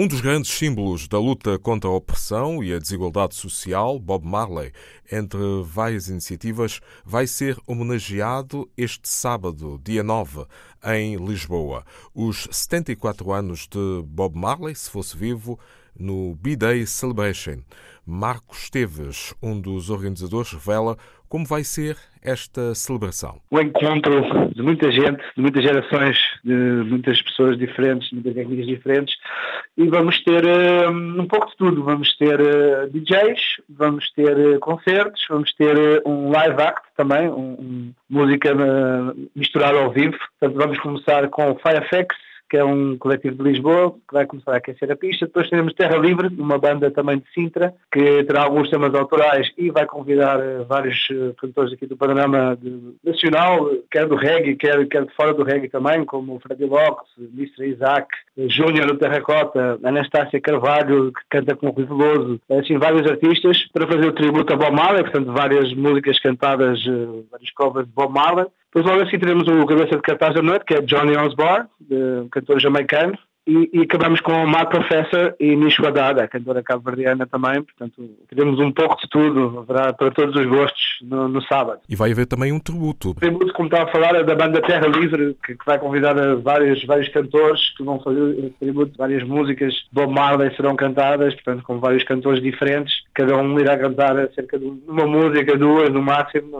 Um dos grandes símbolos da luta contra a opressão e a desigualdade social, Bob Marley, entre várias iniciativas, vai ser homenageado este sábado, dia 9, em Lisboa. Os 74 anos de Bob Marley, se fosse vivo, no B-Day Celebration. Marcos Esteves, um dos organizadores, revela como vai ser esta celebração. O encontro de muita gente, de muitas gerações, de muitas pessoas diferentes, de muitas etnias diferentes, e vamos ter uh, um pouco de tudo. Vamos ter uh, DJs, vamos ter uh, concertos, vamos ter um live act também, um, música misturada ao vivo. Portanto, vamos começar com Firefax, que é um coletivo de Lisboa, que vai começar a aquecer a pista. Depois teremos Terra Livre, uma banda também de Sintra, que terá alguns temas autorais e vai convidar eh, vários eh, cantores aqui do panorama nacional, quer do reggae, quer, quer de fora do reggae também, como o Freddy Locke, Mr. Isaac, Júnior do Terracota, Anastácia Carvalho, que canta com o Rui Veloso, assim, vários artistas, para fazer o tributo a Bob Marley, portanto, várias músicas cantadas, eh, várias covers de Bob Marley. Depois logo assim teremos o cabeça de cartaz da noite, que é Johnny Osborne, cantor jamaicano, e, e, acabamos com o Mark Professor e Micho Haddad, a cantora cabo-verdiana também, portanto teremos um pouco de tudo, haverá para todos os gostos no, no, sábado. E vai haver também um tributo. O tributo, como estava a falar, é da banda Terra Livre, que, que vai convidar vários, vários cantores que vão fazer tributo, várias músicas Bob Marley serão cantadas, portanto com vários cantores diferentes, cada um irá cantar cerca de uma música, duas no máximo,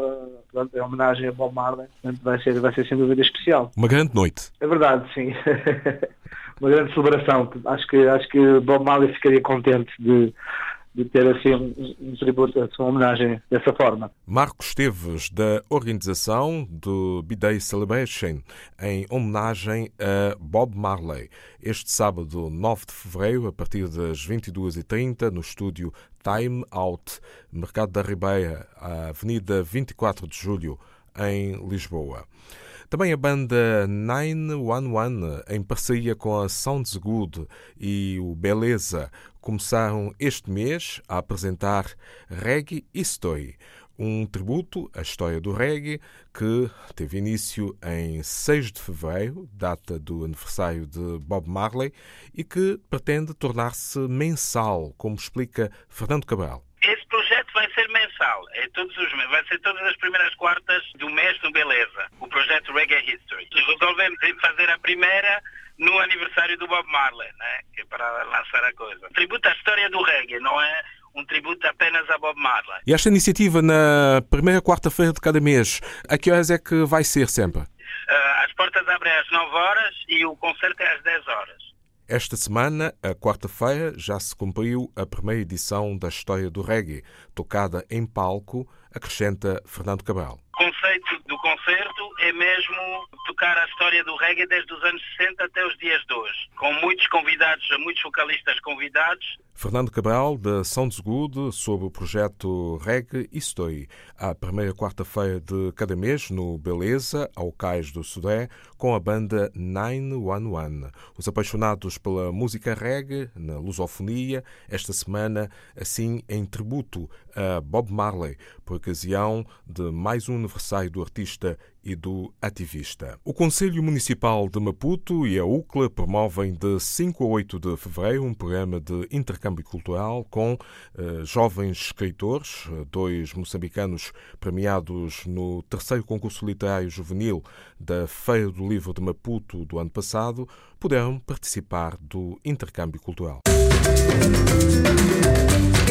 portanto, é homenagem a Bob Marley, portanto vai ser, vai ser sem dúvida especial. Uma grande noite. É verdade, sim. uma grande celebração. Acho que, acho que Bob Marley ficaria contente de, de ter assim um, um tributo, uma homenagem dessa forma. Marcos Esteves, da organização do B-Day Celebration, em homenagem a Bob Marley. Este sábado, 9 de fevereiro, a partir das 22h30, no estúdio Time Out, Mercado da Ribeira, Avenida 24 de Julho, em Lisboa. Também a banda 911, em parceria com a Sounds Good e o Beleza, começaram este mês a apresentar Reggae History, um tributo à história do reggae que teve início em 6 de fevereiro, data do aniversário de Bob Marley, e que pretende tornar-se mensal, como explica Fernando Cabral. Mensal, é todos os, vai ser todas as primeiras quartas do mês no Beleza, o projeto Reggae History. Resolvemos fazer a primeira no aniversário do Bob Marley, né? que é para lançar a coisa. Tributo à história do reggae, não é um tributo apenas a Bob Marley. E esta iniciativa na primeira quarta-feira de cada mês, a que horas é que vai ser sempre? Uh, as portas abrem às 9 horas e o concerto é às 10 horas. Esta semana, a quarta-feira, já se cumpriu a primeira edição da História do Reggae, tocada em palco, acrescenta Fernando Cabral. Conceito do concerto é mesmo tocar a história do reggae desde os anos 60 até os dias de hoje, com muitos convidados, muitos vocalistas convidados. Fernando Cabral, da Sounds Good, sobre o projeto Reggae History, à primeira quarta-feira de cada mês, no Beleza, ao Cais do Sudé, com a banda 911. Os apaixonados pela música reggae, na lusofonia, esta semana, assim em tributo a Bob Marley, por ocasião de mais um aniversário do artista e do ativista. O Conselho Municipal de Maputo e a UCLA promovem de 5 a 8 de fevereiro um programa de intercâmbio cultural com uh, jovens escritores, dois moçambicanos premiados no terceiro concurso literário juvenil da Feira do Livro de Maputo do ano passado, puderam participar do intercâmbio cultural. Música